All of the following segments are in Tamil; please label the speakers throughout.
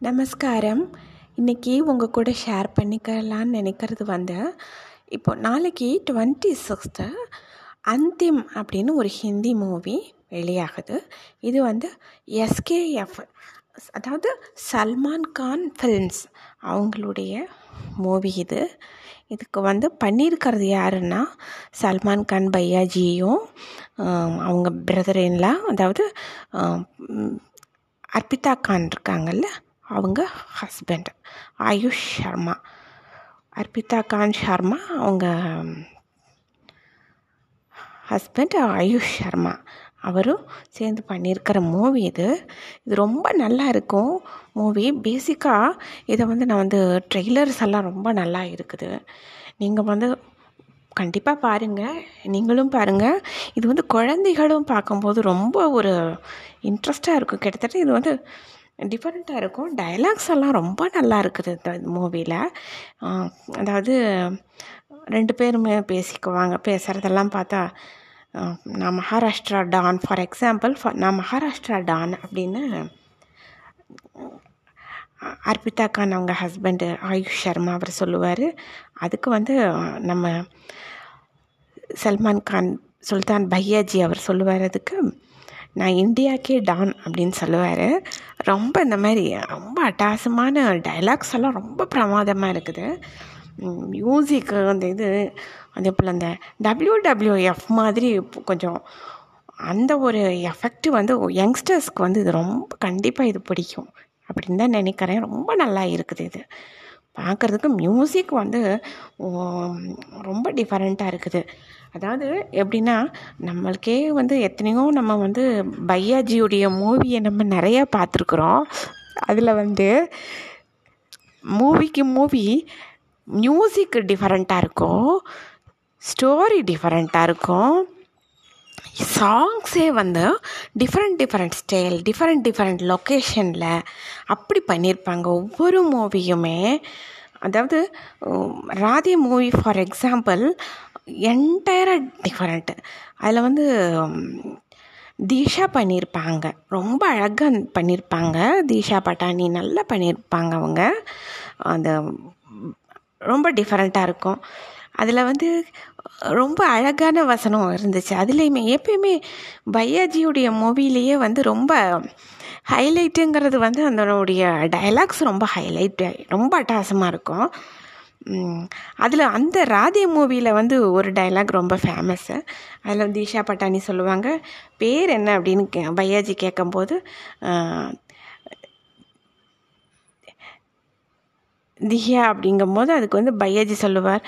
Speaker 1: நமஸ்காரம். இன்றைக்கி உங்கள் கூட ஷேர் பண்ணிக்கலான்னு நினைக்கிறது வந்து இப்போ நாளைக்கு டுவெண்ட்டி சிக்ஸ்த்து அந்திம் அப்படின்னு ஒரு ஹிந்தி மூவி வெளியாகுது. இது வந்து எஸ்கேஎஃப் அதாவது சல்மான் கான் ஃபில்ம்ஸ் அவங்களுடைய மூவி இது. இதுக்கு வந்து பண்ணியிருக்கிறது யாருன்னா சல்மான் கான் பையாஜியும் அவங்க பிரதரின்லாம் அதாவது அர்பிதா கான் இருக்காங்கல்ல அவங்க ஹஸ்பண்ட் ஆயுஷ் சர்மா. அர்பிதா கான் சர்மா அவங்க ஹஸ்பண்ட் ஆயுஷ் சர்மா. அவரும் சேர்ந்து பண்ணியிருக்கிற மூவி இது. இது ரொம்ப நல்லா இருக்கும் மூவி பேசிக்காக இதை வந்து நான் வந்து ட்ரெய்லர்ஸ் எல்லாம் ரொம்ப நல்லா இருக்குது. நீங்கள் வந்து கண்டிப்பாக பாருங்கள் நீங்களும் பாருங்கள் இது வந்து குழந்தைகளும் பார்க்கும்போது ரொம்ப ஒரு இன்ட்ரெஸ்டாக இருக்கும். கிட்டத்தட்ட இது வந்து டிஃப்ரெண்ட்டாக இருக்கும். டைலாக்ஸ் எல்லாம் ரொம்ப நல்லா இருக்குது இந்த மூவியில் அதாவது ரெண்டு பேருமே பேசிக்குவாங்க. பேசுகிறதெல்லாம் பார்த்தா நான் Maharashtra don for example for நான் மகாராஷ்டிரா டான் அப்படின்னு அர்பிதா கான் அவங்க ஹஸ்பண்டு ஆயுஷ் சர்மா அவர் சொல்லுவார். அதுக்கு வந்து நம்ம சல்மான் கான் சுல்தான் பையாஜி அவர் சொல்லுவார் அதுக்கு. நான் இந்தியாக்கே டான் அப்படின்னு சொல்லுவார். ரொம்ப இந்த மாதிரி ரொம்ப அட்டாசமான டைலாக்ஸ் எல்லாம் ரொம்ப பிரமாதமாக இருக்குது. மியூசிக்கு அந்த இது அதே போல் அந்த டபிள்யூடபிள்யூஎஃப் மாதிரி கொஞ்சம் அந்த ஒரு எஃபெக்ட் வந்து யங்ஸ்டர்ஸ்க்கு வந்து இது ரொம்ப கண்டிப்பாக இது பிடிக்கும் அப்படின்னு தான் நினைக்கிறேன். ரொம்ப நல்லா இருக்குது இது. பார்க்குறதுக்கு மியூசிக் வந்து ரொம்ப டிஃப்ரெண்ட்டாக இருக்குது. அதாவது எப்படின்னா நம்மளுக்கே வந்து எத்தனையோ நம்ம வந்து பையாஜியுடைய மூவியை நம்ம நிறையா பார்த்துருக்குறோம். அதில் வந்து மூவிக்கு மூவி மியூசிக் டிஃப்ரெண்ட்டாக இருக்கும். ஸ்டோரி டிஃப்ரெண்ட்டாக இருக்கும். சாங்ஸே வந்து different different style different different லொக்கேஷனில் அப்படி பண்ணியிருப்பாங்க ஒவ்வொரு மூவியுமே அதாவது ராதே மூவி ஃபார் எக்ஸாம்பிள் என்டையராக டிஃப்ரெண்ட்டு அதில் வந்து தீஷா பண்ணியிருப்பாங்க ரொம்ப அழகாக பண்ணியிருப்பாங்க தீஷா பட்டாணி நல்லா பண்ணியிருப்பாங்க அவங்க. அந்த ரொம்ப டிஃப்ரெண்ட்டாக இருக்கும். அதில் வந்து ரொம்ப அழகான வசனம் இருந்துச்சு. அதுலேயுமே எப்பயுமே பையாஜியுடைய மூவிலேயே வந்து ரொம்ப ஹைலைட்டுங்கிறது வந்து அதனுடைய டைலாக்ஸ் ரொம்ப ஹைலைட்டு ரொம்ப அட்டாசமாக இருக்கும். அதில் அந்த ராதே மூவியில் வந்து ஒரு டைலாக் ரொம்ப ஃபேமஸ்ஸு அதில் தீஷா பட்டாணி சொல்லுவாங்க பேர் என்ன? அப்படின்னு கே பையாஜி கேட்கும்போது திஹியா அப்படிங்கும்போது அதுக்கு வந்து பையாஜி சொல்லுவார்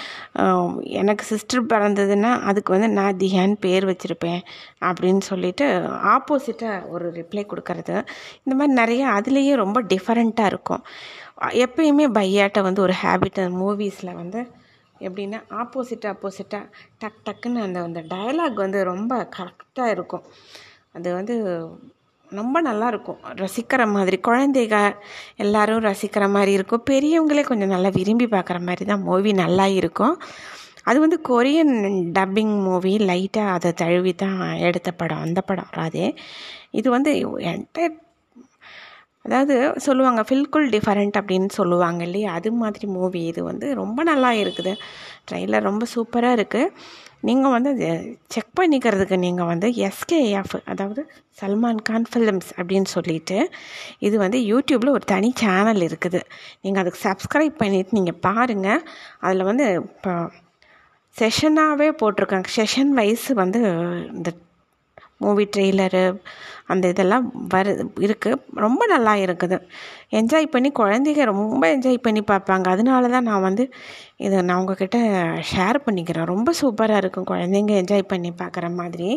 Speaker 1: எனக்கு சிஸ்டர் பிறந்ததுன்னா அதுக்கு வந்து நான் திஹியான்னு பேர் வச்சுருப்பேன் அப்படின்னு சொல்லிட்டு ஆப்போசிட்டாக ஒரு ரிப்ளை கொடுக்கறது. இந்த மாதிரி நிறைய அதுலேயே ரொம்ப டிஃப்ரெண்ட்டாக இருக்கும். எப்பயுமே பையாட்ட வந்து ஒரு ஹேபிட் மூவிஸில் வந்து எப்படின்னா ஆப்போசிட் ஆப்போசிட்டாக டக் டக்குன்னு அந்த அந்த டயலாக் வந்து ரொம்ப கரெக்டாக இருக்கும். அது வந்து ரொம்ப நல்லாயிருக்கும் ரசிக்கிற மாதிரி குழந்தைக எல்லோரும் ரசிக்கிற மாதிரி இருக்கும். பெரியவங்களே கொஞ்சம் நல்லா விரும்பி பார்க்குற மாதிரி தான் மூவி நல்லா இருக்கும். அது வந்து கொரியன் டப்பிங் மூவி லைட்டாக அதை தழுவி தான் எடுத்த படம். அந்த படம் ராதே இது வந்து என்டையர் அதாவது சொல்லுவாங்க ஃபில்குல் டிஃபரெண்ட் அப்படின்னு சொல்லுவாங்க இல்லையா? அது மாதிரி மூவி இது வந்து ரொம்ப நல்லா இருக்குது. ட்ரெயிலர் ரொம்ப சூப்பராக இருக்குது நீங்கள் வந்து செக் பண்ணிக்கிறதுக்கு நீங்கள் வந்து எஸ்கேஎஃப் அதாவது சல்மான் கான் ஃபிலிம்ஸ் அப்படின்னு சொல்லிட்டு இது வந்து யூடியூப்பில் ஒரு தனி சேனல் இருக்குது. நீங்கள் அதுக்கு சப்ஸ்கிரைப் பண்ணிவிட்டு நீங்கள் பாருங்கள் அதில் வந்து இப்போ செஷனாகவே போட்டிருக்காங்க. செஷன் வைஸ் வந்து இந்த மூவி ட்ரெய்லரு அந்த இதெல்லாம் வரு இருக்குது ரொம்ப நல்லா இருக்குது. என்ஜாய் பண்ணி குழந்தைங்க ரொம்ப என்ஜாய் பண்ணி பார்ப்பாங்க. அதனால தான் நான் வந்து இதை நான் உங்ககிட்ட ஷேர் பண்ணிக்கிறேன். ரொம்ப சூப்பராக இருக்கும். குழந்தைங்க என்ஜாய் பண்ணி பார்க்குற மாதிரி.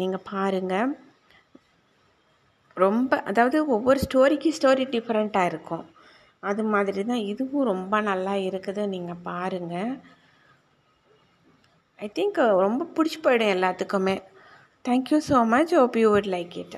Speaker 1: நீங்கள் பாருங்கள் ரொம்ப அதாவது ஒவ்வொரு ஸ்டோரிக்கு ஸ்டோரி டிஃப்ரெண்ட்டாக இருக்கும். அது மாதிரி தான் இதுவும் ரொம்ப நல்லா இருக்குது. நீங்கள் பாருங்கள் ஐ திங்க் ரொம்ப பிடிச்சி போயிடும் எல்லாத்துக்குமே. Thank you so much. Hope you would like it.